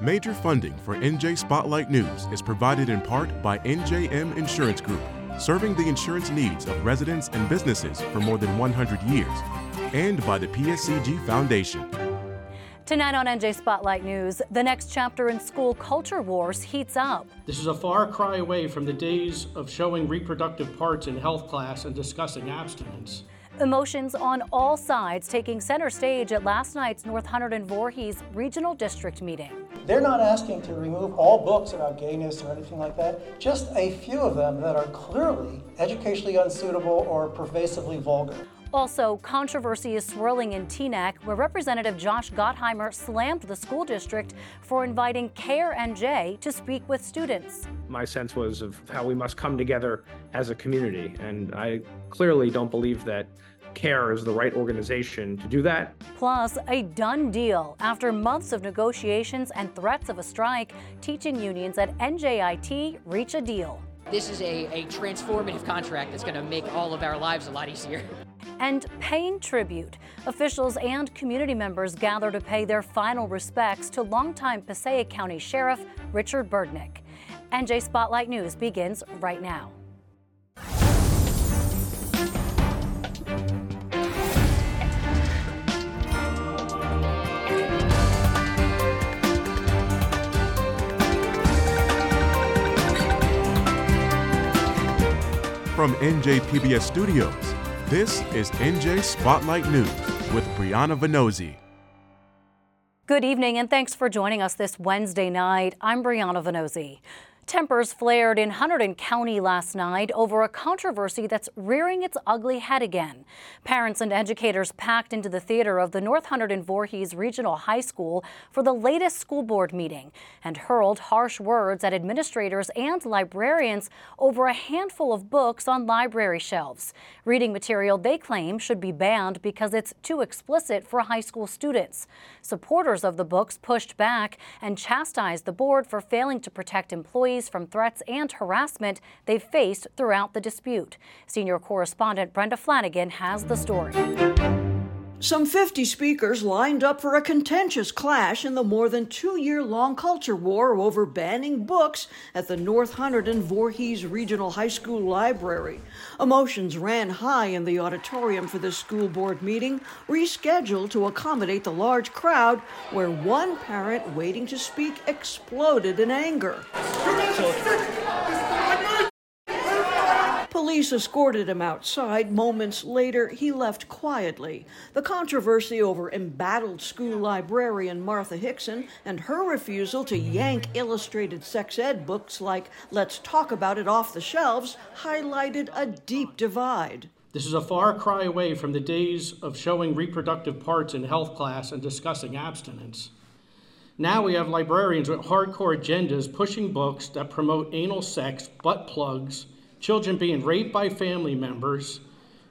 Major funding for NJ Spotlight News is provided in part by NJM Insurance Group, serving the insurance needs of residents and businesses for more than 100 years, and by the PSEG Foundation. Tonight on NJ Spotlight News, the next chapter in school culture wars heats up. This is a far cry away from the days of showing reproductive parts in health class and discussing abstinence. Emotions on all sides taking center stage at last night's North Hunterdon and Voorhees Regional District meeting. They're not asking to remove all books about gayness or anything like that, just a few of them that are clearly educationally unsuitable or pervasively vulgar. Also, controversy is swirling in Teaneck, where Representative Josh Gottheimer slammed the school district for inviting CAIR NJ to speak with students. My sense was of how we must come together as a community, and I clearly don't believe that CAIR is the right organization to do that. Plus, a done deal. After months of negotiations and threats of a strike, teaching unions at NJIT reach a deal. This is a, a transformative contract that's going to make all of our lives a lot easier. And paying tribute. Officials and community members gather to pay their final respects to longtime Passaic County Sheriff Richard Berdnik. NJ Spotlight News begins right now. From NJPBS Studios, this is NJ Spotlight News with Brianna Vannozzi. Good evening and thanks for joining us this Wednesday night. I'm Brianna Vannozzi. Tempers flared in Hunterdon County last night over a controversy that's rearing its ugly head again. Parents and educators packed into the theater of the North Hunterdon Voorhees Regional High School for the latest school board meeting and hurled harsh words at administrators and librarians over a handful of books on library shelves. Reading material they claim should be banned because it's too explicit for high school students. Supporters of the books pushed back and chastised the board for failing to protect employees from threats and harassment they've faced throughout the dispute. Senior correspondent Brenda Flanagan has the story. Some 50 speakers lined up for a contentious clash in the more than two year long culture war over banning books at the North Hunterdon Voorhees Regional High School Library. Emotions ran high in the auditorium for this school board meeting, rescheduled to accommodate the large crowd, where one parent waiting to speak exploded in anger. Police escorted him outside. Moments later, he left quietly. The controversy over embattled school librarian Martha Hickson and her refusal to yank illustrated sex ed books like Let's Talk About It off the shelves highlighted a deep divide. This is a far cry away from the days of showing reproductive parts in health class and discussing abstinence. Now we have librarians with hardcore agendas pushing books that promote anal sex, butt plugs, children being raped by family members,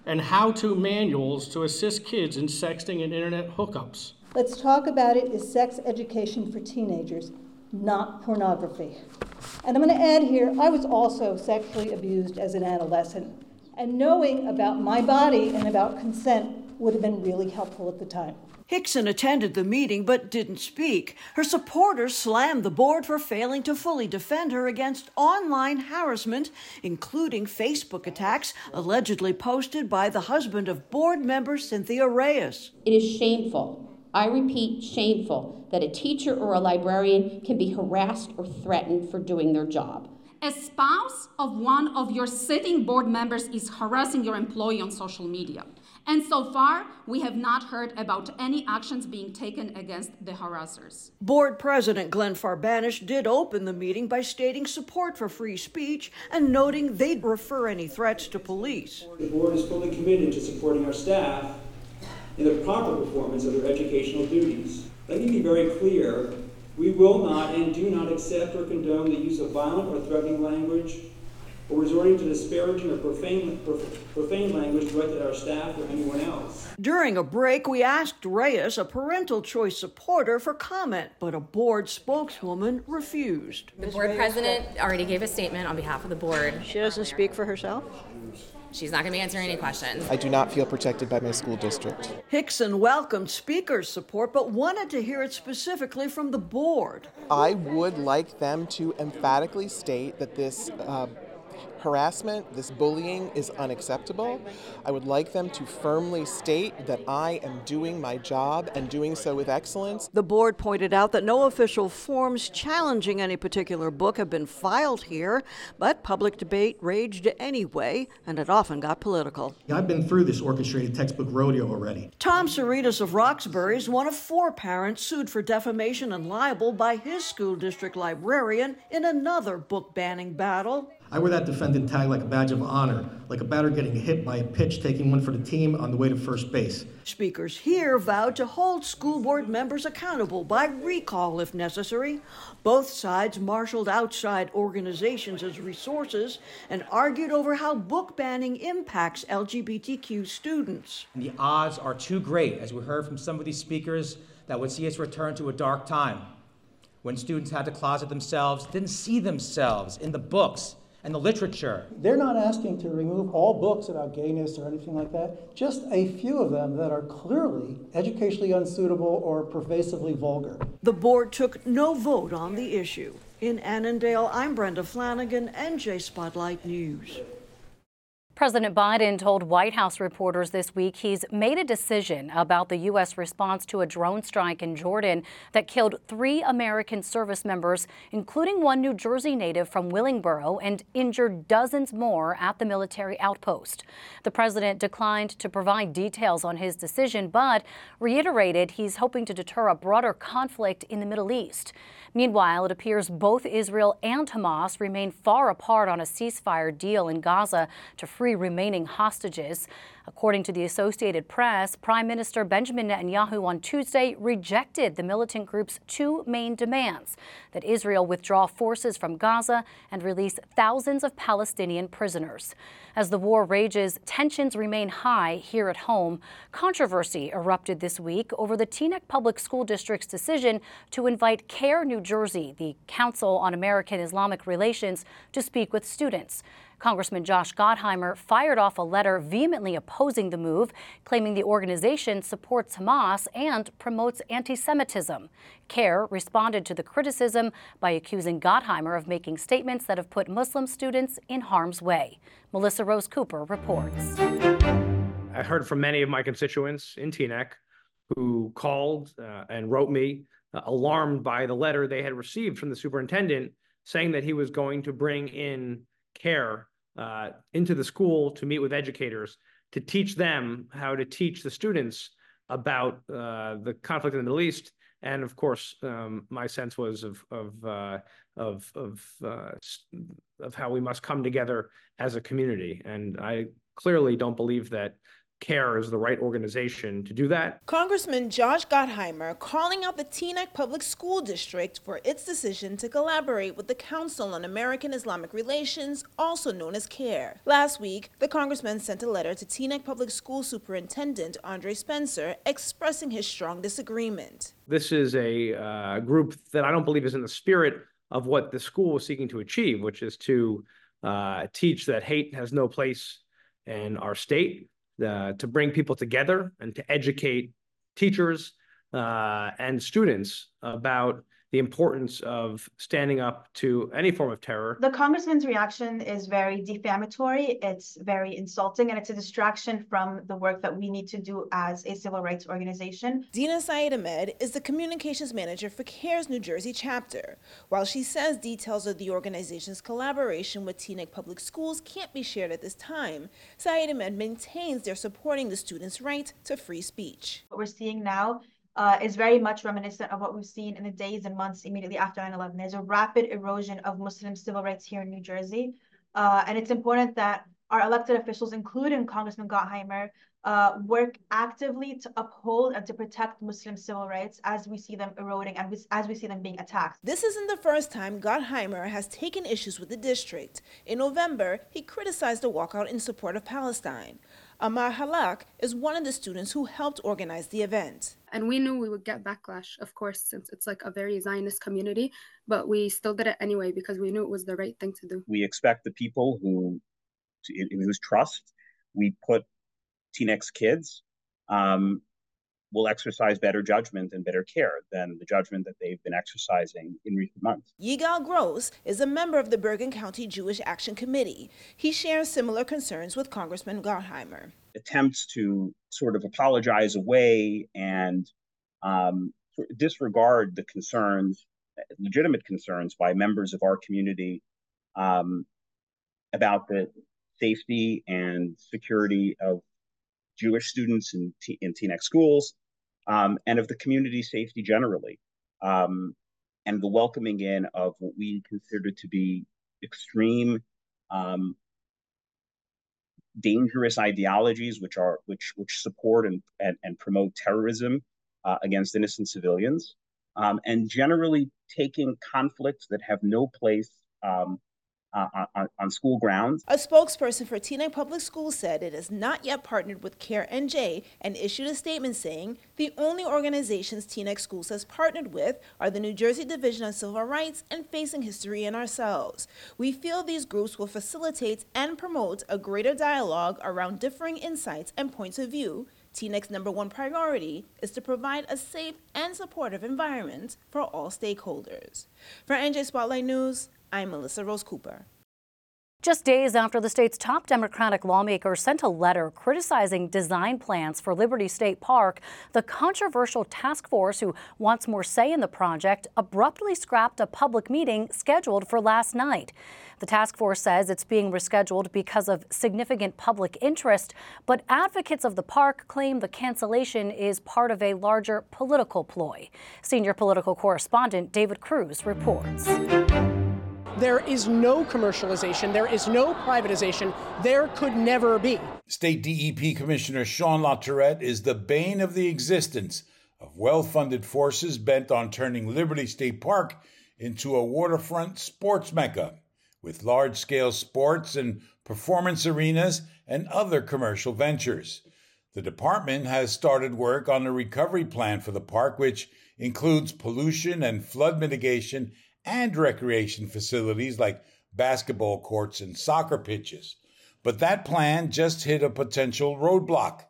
and how to manuals to assist kids in sexting and internet hookups. Let's talk about it is sex education for teenagers, not pornography. And I'm going to add here I was also sexually abused as an adolescent, and knowing about my body and about consent would have been really helpful at the time. Hickson attended the meeting but didn't speak. Her supporters slammed the board for failing to fully defend her against online harassment, including Facebook attacks allegedly posted by the husband of board member Cynthia Reyes. It is shameful. I repeat, shameful that a teacher or a librarian can be harassed or threatened for doing their job. A spouse of one of your sitting board members is harassing your employee on social media. And so far, we have not heard about any actions being taken against the harassers. Board President Glenn Farbanish did open the meeting by stating support for free speech and noting they'd refer any threats to police. The board is fully committed to supporting our staff in the proper performance of their educational duties. Let me be very clear we will not and do not accept or condone the use of violent or threatening language or resorting to disparaging or profane, profane language directed at our staff or anyone else. During a break, we asked Reyes, a parental choice supporter, for comment, but a board spokeswoman refused. The board president already gave a statement on behalf of the board. She doesn't speak for herself? She's not going to be answering any questions. I do not feel protected by my school district. Hickson welcomed speaker's support, but wanted to hear it specifically from the board. I would like them to emphatically state that this uh, harassment, this bullying is unacceptable. I would like them to firmly state that I am doing my job and doing so with excellence. The board pointed out that no official forms challenging any particular book have been filed here, but public debate raged anyway, and it often got political. I've been through this orchestrated textbook rodeo already. Tom Saritas of Roxbury is one of four parents sued for defamation and libel by his school district librarian in another book banning battle. I wear that defendant tag like a badge of honor, like a batter getting hit by a pitch taking one for the team on the way to first base. Speakers here vowed to hold school board members accountable by recall if necessary. Both sides marshaled outside organizations as resources and argued over how book banning impacts LGBTQ students. And the odds are too great, as we heard from some of these speakers, that would see us return to a dark time when students had to closet themselves, didn't see themselves in the books and the literature. They're not asking to remove all books about gayness or anything like that, just a few of them that are clearly educationally unsuitable or pervasively vulgar. The board took no vote on the issue. In Annandale, I'm Brenda Flanagan, NJ Spotlight News. President Biden told White House reporters this week he's made a decision about the U.S. response to a drone strike in Jordan that killed three American service members, including one New Jersey native from Willingboro, and injured dozens more at the military outpost. The president declined to provide details on his decision, but reiterated he's hoping to deter a broader conflict in the Middle East. Meanwhile, it appears both Israel and Hamas remain far apart on a ceasefire deal in Gaza to free remaining hostages. According to the Associated Press, Prime Minister Benjamin Netanyahu on Tuesday rejected the militant group's two main demands that Israel withdraw forces from Gaza and release thousands of Palestinian prisoners. As the war rages, tensions remain high here at home. Controversy erupted this week over the Teaneck Public School District's decision to invite CAIR New Jersey, the Council on American Islamic Relations, to speak with students. Congressman Josh Gottheimer fired off a letter vehemently opposing the move, claiming the organization supports Hamas and promotes anti Semitism. CAIR responded to the criticism by accusing Gottheimer of making statements that have put Muslim students in harm's way. Melissa Rose Cooper reports. I heard from many of my constituents in Teaneck who called uh, and wrote me uh, alarmed by the letter they had received from the superintendent saying that he was going to bring in CAIR uh, into the school to meet with educators to teach them how to teach the students about uh, the conflict in the Middle East. And of course, um, my sense was of of uh, of of uh, of how we must come together as a community. And I clearly don't believe that CAIR is the right organization to do that. Congressman Josh Gottheimer calling out the Teaneck Public School District for its decision to collaborate with the Council on American Islamic Relations, also known as CAIR. Last week, the congressman sent a letter to Teaneck Public School Superintendent Andre Spencer expressing his strong disagreement. This is a uh, group that I don't believe is in the spirit of what the school was seeking to achieve, which is to uh, teach that hate has no place in our state uh, to bring people together and to educate teachers uh, and students about the importance of standing up to any form of terror. The congressman's reaction is very defamatory, it's very insulting, and it's a distraction from the work that we need to do as a civil rights organization. Dina Sayedahmed is the communications manager for CAIR's New Jersey chapter. While she says details of the organization's collaboration with Teaneck Public Schools can't be shared at this time, Sayedahmed maintains they're supporting the students' right to free speech. What we're seeing now uh, is very much reminiscent of what we've seen in the days and months immediately after 9-11. There's a rapid erosion of Muslim civil rights here in New Jersey. Uh, and it's important that our elected officials, including Congressman Gottheimer, uh, work actively to uphold and to protect Muslim civil rights as we see them eroding and as we see them being attacked. This isn't the first time Gottheimer has taken issues with the district. In November, he criticized the walkout in support of Palestine. Amar Halak is one of the students who helped organize the event. And we knew we would get backlash, of course, since it's like a very Zionist community, but we still did it anyway because we knew it was the right thing to do. We expect the people who, in whose trust we put Teaneck's kids um, will exercise better judgment and better care than the judgment that they've been exercising in recent months. Yigal Gross is a member of the Bergen County Jewish Action Committee. He shares similar concerns with Congressman Gottheimer. Attempts to sort of apologize away and um, disregard the concerns, legitimate concerns by members of our community um, about the safety and security of Jewish students in, T- in Teaneck schools, um, and of the community safety generally, um, and the welcoming in of what we consider to be extreme, um, dangerous ideologies, which are which which support and and, and promote terrorism uh, against innocent civilians, um, and generally taking conflicts that have no place um, uh, on, on, school grounds. A spokesperson for Teaneck Public Schools said it has not yet partnered with CAIR NJ and issued a statement saying the only organizations Teaneck Schools has partnered with are the New Jersey Division of Civil Rights and Facing History and ourselves. We feel these groups will facilitate and promote a greater dialogue around differing insights and points of view Teaneck's number one priority is to provide a safe and supportive environment for all stakeholders. For NJ Spotlight News, I'm Melissa Rose Cooper. Just days after the state's top Democratic lawmaker sent a letter criticizing design plans for Liberty State Park, the controversial task force who wants more say in the project abruptly scrapped a public meeting scheduled for last night. The task force says it's being rescheduled because of significant public interest, but advocates of the park claim the cancellation is part of a larger political ploy. Senior political correspondent David Cruz reports. There is no commercialization, there is no privatization, there could never be. State DEP Commissioner Sean LaTourette is the bane of the existence of well funded forces bent on turning Liberty State Park into a waterfront sports mecca with large scale sports and performance arenas and other commercial ventures. The department has started work on a recovery plan for the park, which includes pollution and flood mitigation and recreation facilities like basketball courts and soccer pitches. But that plan just hit a potential roadblock.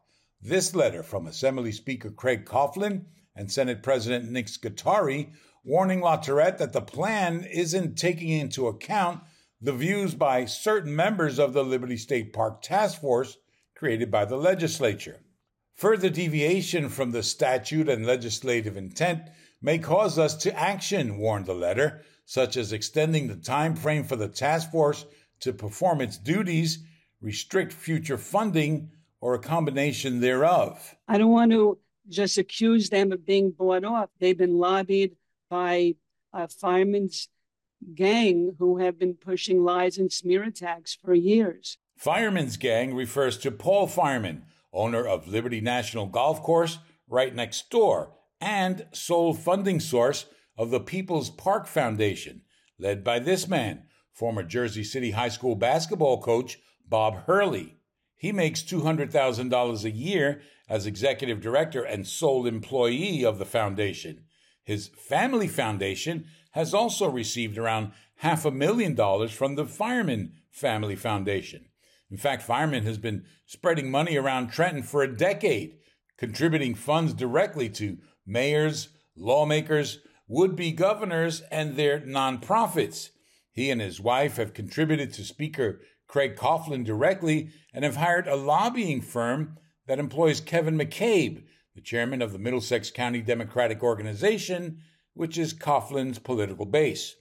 This letter from Assembly Speaker Craig Coughlin and Senate President Nick Scutari warning LaTourette that the plan isn't taking into account the views by certain members of the Liberty State Park Task Force created by the legislature. Further deviation from the statute and legislative intent may cause us to action, warned the letter, such as extending the time frame for the task force to perform its duties, restrict future funding, or a combination thereof. I don't want to just accuse them of being bought off. They've been lobbied by uh, a Fireman's gang who have been pushing lies and smear attacks for years. Fireman's Gang refers to Paul Fireman, owner of Liberty National Golf Course right next door and sole funding source of the People's Park Foundation, led by this man, former Jersey City High School basketball coach Bob Hurley. He makes $200,000 a year as executive director and sole employee of the foundation. His family foundation has also received around half a million dollars from the Fireman Family Foundation. In fact, Fireman has been spreading money around Trenton for a decade, contributing funds directly to mayors, lawmakers, would be governors, and their nonprofits. He and his wife have contributed to Speaker Craig Coughlin directly and have hired a lobbying firm that employs Kevin McCabe, the chairman of the Middlesex County Democratic Organization, which is Coughlin's political base.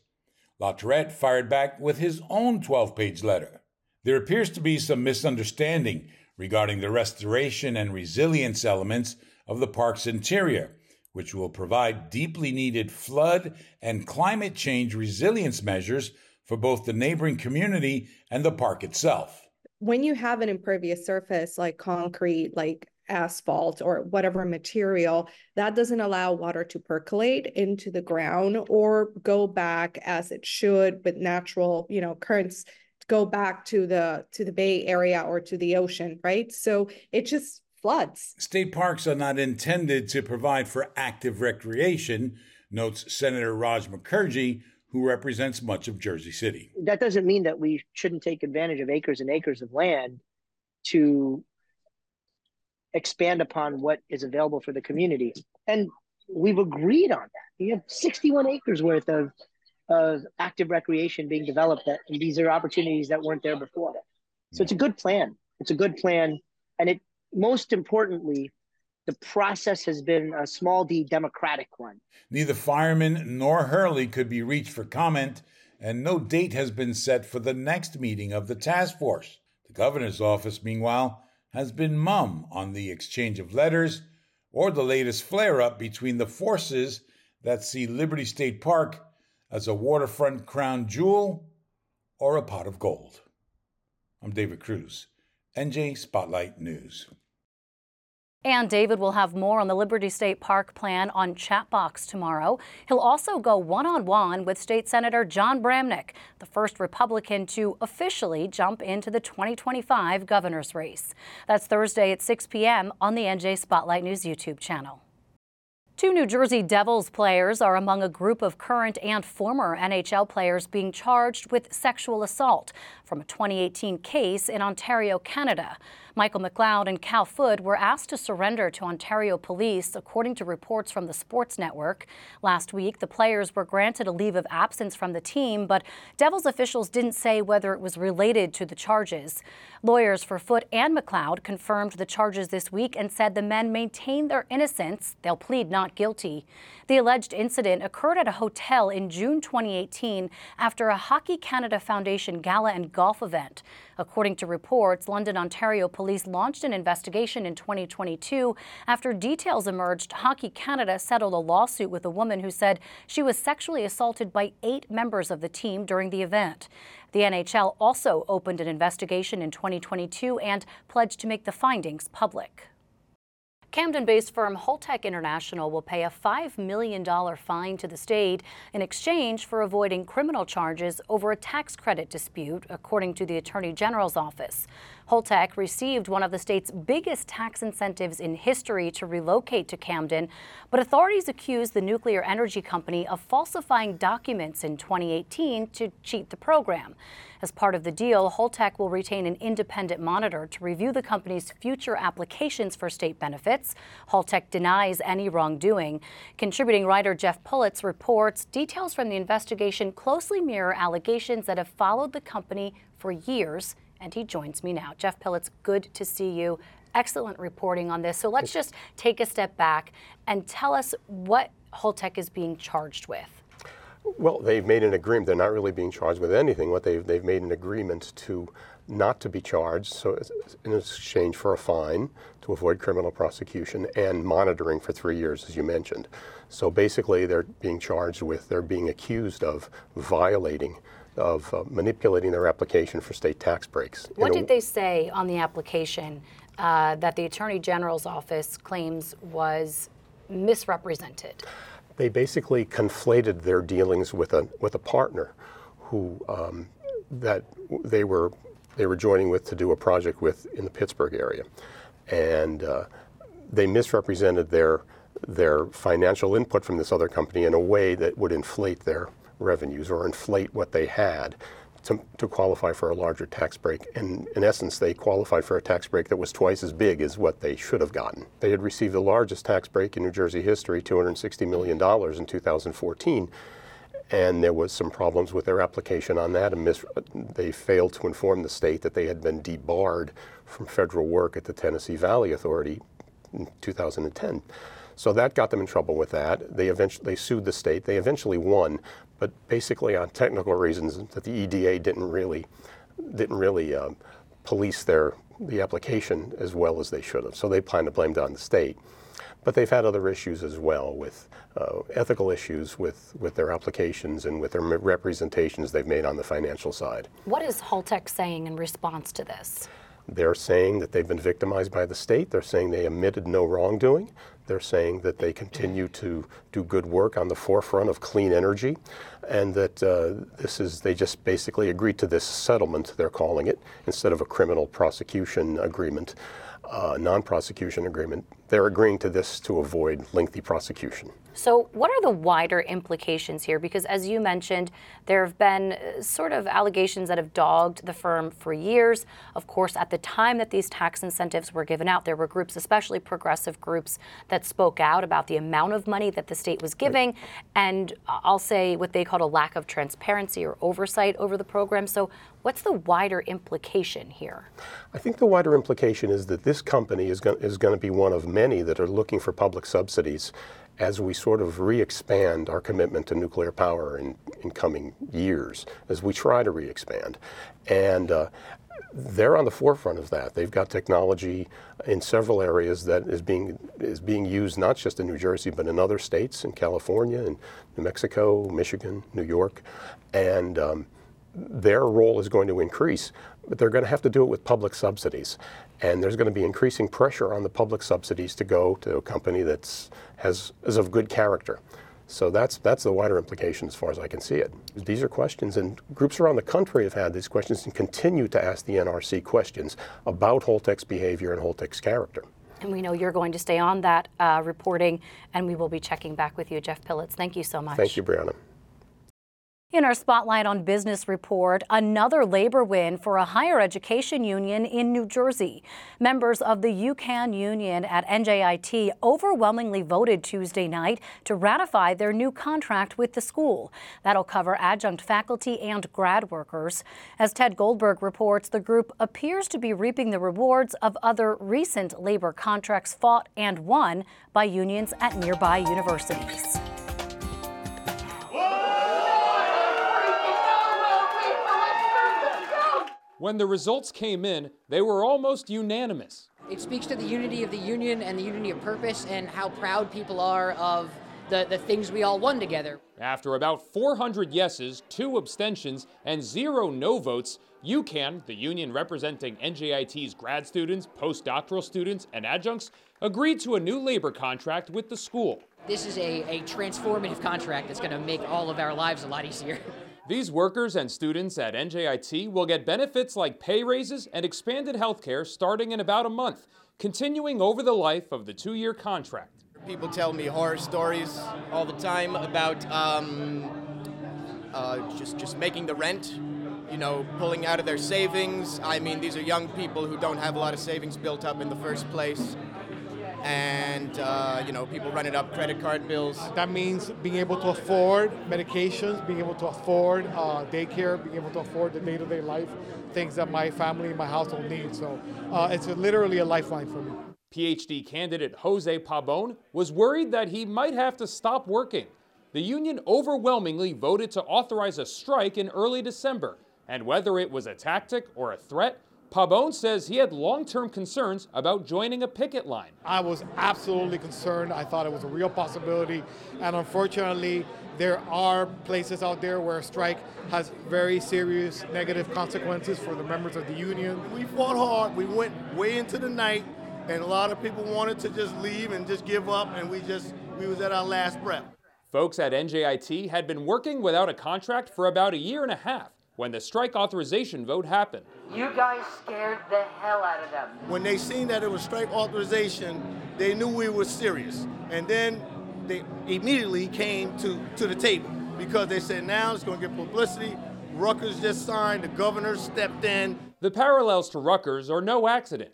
LaTourette fired back with his own 12 page letter. There appears to be some misunderstanding regarding the restoration and resilience elements of the park's interior, which will provide deeply needed flood and climate change resilience measures for both the neighboring community and the park itself. When you have an impervious surface like concrete, like asphalt or whatever material, that doesn't allow water to percolate into the ground or go back as it should with natural, you know, currents go back to the to the bay area or to the ocean, right? So it just floods. State parks are not intended to provide for active recreation, notes Senator Raj Mukherjee, who represents much of Jersey City. That doesn't mean that we shouldn't take advantage of acres and acres of land to expand upon what is available for the community. And we've agreed on that. We have 61 acres worth of, of active recreation being developed that and these are opportunities that weren't there before. So it's a good plan. It's a good plan. And it most importantly, the process has been a small d democratic one. Neither Fireman nor Hurley could be reached for comment, and no date has been set for the next meeting of the task force. The governor's office, meanwhile, has been mum on the exchange of letters or the latest flare up between the forces that see Liberty State Park as a waterfront crown jewel or a pot of gold. I'm David Cruz, NJ Spotlight News. And David will have more on the Liberty State Park plan on Chatbox tomorrow. He'll also go one on one with State Senator Jon Bramnick, the first Republican to officially jump into the 2025 governor's race. That's Thursday at 6 p.m. on the NJ Spotlight News YouTube channel. Two New Jersey Devils players are among a group of current and former NHL players being charged with sexual assault from a 2018 case in Ontario, Canada. Michael McLeod and Cal Foote were asked to surrender to Ontario police, according to reports from the Sports Network. Last week, the players were granted a leave of absence from the team, but Devils officials didn't say whether it was related to the charges. Lawyers for Foote and McLeod confirmed the charges this week and said the men maintain their innocence. They'll plead not guilty. The alleged incident occurred at a hotel in June 2018 after a Hockey Canada Foundation gala and golf event. According to reports, London, Ontario police launched an investigation in 2022 after details emerged. Hockey Canada settled a lawsuit with a woman who said she was sexually assaulted by eight members of the team during the event. The NHL also opened an investigation in 2022 and pledged to make the findings public. Camden based firm Holtec International will pay a $5 million fine to the state in exchange for avoiding criminal charges over a tax credit dispute, according to the Attorney General's office. Holtec received one of the state's biggest tax incentives in history to relocate to Camden, but authorities accused the nuclear energy company of falsifying documents in 2018 to cheat the program. As part of the deal, Holtec will retain an independent monitor to review the company's future applications for state benefits. Holtec denies any wrongdoing. Contributing writer Jeff Pillets reports details from the investigation closely mirror allegations that have followed the company for years and he joins me now. Jeff Pillets, good to see you. Excellent reporting on this. So let's just take a step back and tell us what Holtec is being charged with. Well, they've made an agreement. They're not really being charged with anything. What they've they've made an agreement to not to be charged, so in exchange for a fine to avoid criminal prosecution and monitoring for three years, as you mentioned. So basically, they're being charged with they're being accused of violating of uh, manipulating their application for state tax breaks. What did they say on the application uh, that the Attorney General's office claims was misrepresented? They basically conflated their dealings with a with a partner who um, that they were they were joining with to do a project with in the Pittsburgh area, and uh, they misrepresented their their financial input from this other company in a way that would inflate their revenues or inflate what they had to, to, qualify for a larger tax break. And in essence, they qualified for a tax break that was twice as big as what they should have gotten. They had received the largest tax break in New Jersey history, $260 million in 2014. And there was some problems with their application on that, and mis- they failed to inform the state that they had been debarred from federal work at the Tennessee Valley Authority in 2010. So that got them in trouble with that. They eventually they sued the state. They eventually won, but basically on technical reasons that the EDA didn't really didn't really uh, police their the application as well as they should have. So they plan to blame it on the state. But they've had other issues as well with uh, ethical issues with, with their applications and with their representations they've made on the financial side. What is Holtec saying in response to this? They're saying that they've been victimized by the state. They're saying they admitted no wrongdoing. They're saying that they continue to do good work on the forefront of clean energy, and that uh, this is they just basically agreed to this settlement, they're calling it, instead of a criminal prosecution agreement, uh, non-prosecution agreement. They're agreeing to this to avoid lengthy prosecution. So, what are the wider implications here? Because, as you mentioned, there have been uh, sort of allegations that have dogged the firm for years. Of course, at the time that these tax incentives were given out, there were groups, especially progressive groups, that spoke out about the amount of money that the state was giving, right. and I'll say what they called a lack of transparency or oversight over the program. So, what's the wider implication here? I think the wider implication is that this company is going, is going to be one of many that are looking for public subsidies as we sort of re-expand our commitment to nuclear power in, in coming years, as we try to re-expand. And uh, they're on the forefront of that. They've got technology in several areas that is being is being used not just in New Jersey but in other states, in California, in New Mexico, Michigan, New York, and um, their role is going to increase. But they're going to have to do it with public subsidies, and there's going to be increasing pressure on the public subsidies to go to a company that's has is of good character. So that's that's the wider implication as far as I can see it. These are questions, and groups around the country have had these questions and continue to ask the NRC questions about Holtec's behavior and Holtec's character. And we know you're going to stay on that uh, reporting, and we will be checking back with you, Jeff Pillets. Thank you so much. Thank you, Brianna. In our Spotlight on Business report, another labor win for a higher education union in New Jersey. Members of the UCAN union at NJIT overwhelmingly voted Tuesday night to ratify their new contract with the school. That'll cover adjunct faculty and grad workers. As Ted Goldberg reports, the group appears to be reaping the rewards of other recent labor contracts fought and won by unions at nearby universities. When the results came in, they were almost unanimous. It speaks to the unity of the union and the unity of purpose and how proud people are of the, the things we all won together. After about 400 yeses, two abstentions, and zero no votes, UCAN, the union representing NJIT's grad students, postdoctoral students, and adjuncts, agreed to a new labor contract with the school. This is a, a transformative contract that's going to make all of our lives a lot easier. These workers and students at NJIT will get benefits like pay raises and expanded health care starting in about a month, continuing over the life of the two year contract. People tell me horror stories all the time about um, uh, just, just making the rent, you know, pulling out of their savings. I mean, these are young people who don't have a lot of savings built up in the first place and uh, you know people running up credit card bills. That means being able to afford medications, being able to afford uh, daycare, being able to afford the day-to-day life things that my family, my household needs. So uh, it's a, literally a lifeline for me. PhD candidate Jose Pabon was worried that he might have to stop working. The union overwhelmingly voted to authorize a strike in early December, and whether it was a tactic or a threat, Pabon says he had long-term concerns about joining a picket line. I was absolutely concerned. I thought it was a real possibility. And unfortunately, there are places out there where a strike has very serious negative consequences for the members of the union. We fought hard. We went way into the night, and a lot of people wanted to just leave and just give up, and we just we was at our last breath. Folks at NJIT had been working without a contract for about a year and a half when the strike authorization vote happened. You guys scared the hell out of them. When they seen that it was strike authorization, they knew we were serious. And then they immediately came to, to the table because they said now it's going to get publicity. Rutgers just signed, the governor stepped in. The parallels to Rutgers are no accident.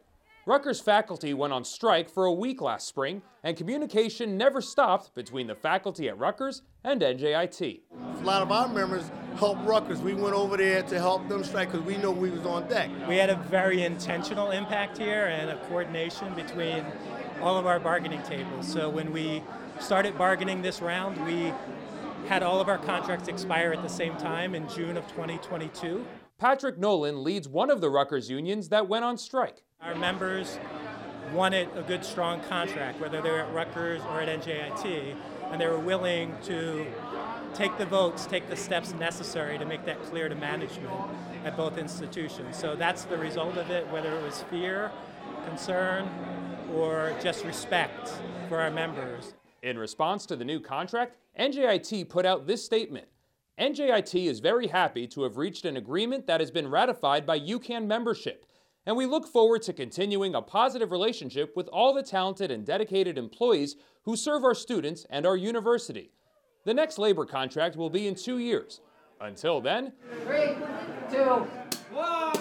Rutgers faculty went on strike for a week last spring, and communication never stopped between the faculty at Rutgers and NJIT. A lot of our members helped Rutgers. We went over there to help them strike because we know we was on deck. We had a very intentional impact here and a coordination between all of our bargaining tables. So when we started bargaining this round, we had all of our contracts expire at the same time in June of 2022. Patrick Nolan leads one of the Rutgers unions that went on strike. Our members wanted a good, strong contract, whether they were at Rutgers or at NJIT, and they were willing to take the votes, take the steps necessary to make that clear to management at both institutions. So that's the result of it, whether it was fear, concern, or just respect for our members. In response to the new contract, NJIT put out this statement. NJIT is very happy to have reached an agreement that has been ratified by UCAN membership and we look forward to continuing a positive relationship with all the talented and dedicated employees who serve our students and our university. The next labor contract will be in two years. Until then, three, two, one.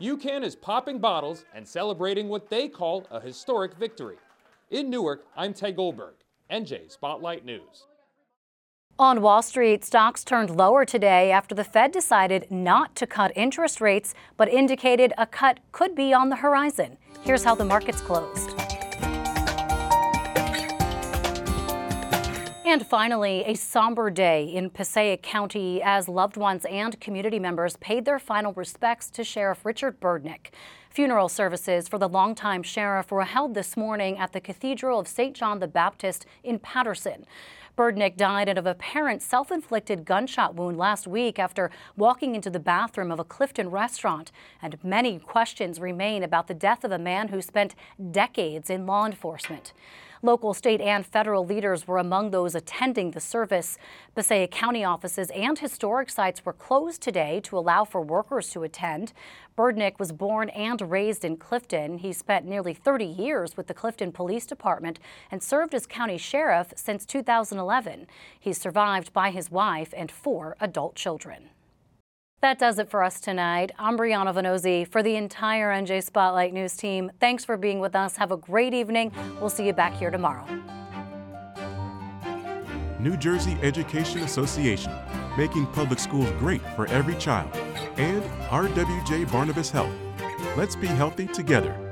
UCAN is popping bottles and celebrating what they call a historic victory. In Newark, I'm Ted Goldberg, NJ Spotlight News. On Wall Street, stocks turned lower today after the Fed decided not to cut interest rates, but indicated a cut could be on the horizon. Here's how the markets closed. And finally, a somber day in Passaic County as loved ones and community members paid their final respects to Sheriff Richard Berdnik. Funeral services for the longtime sheriff were held this morning at the Cathedral of St. John the Baptist in Paterson. Berdnik died of a apparent self-inflicted gunshot wound last week after walking into the bathroom of a Clifton restaurant. And many questions remain about the death of a man who spent decades in law enforcement. Local, state, and federal leaders were among those attending the service. Passaic County offices and historic sites were closed today to allow for workers to attend. Berdnik was born and raised in Clifton. He spent nearly 30 years with the Clifton Police Department and served as county sheriff since 2011. He's survived by his wife and four adult children. That does it for us tonight. I'm Brianna Vannozzi for the entire NJ Spotlight News team. Thanks for being with us. Have a great evening. We'll see you back here tomorrow. New Jersey Education Association, making public schools great for every child. And RWJ Barnabas Health. Let's be healthy together.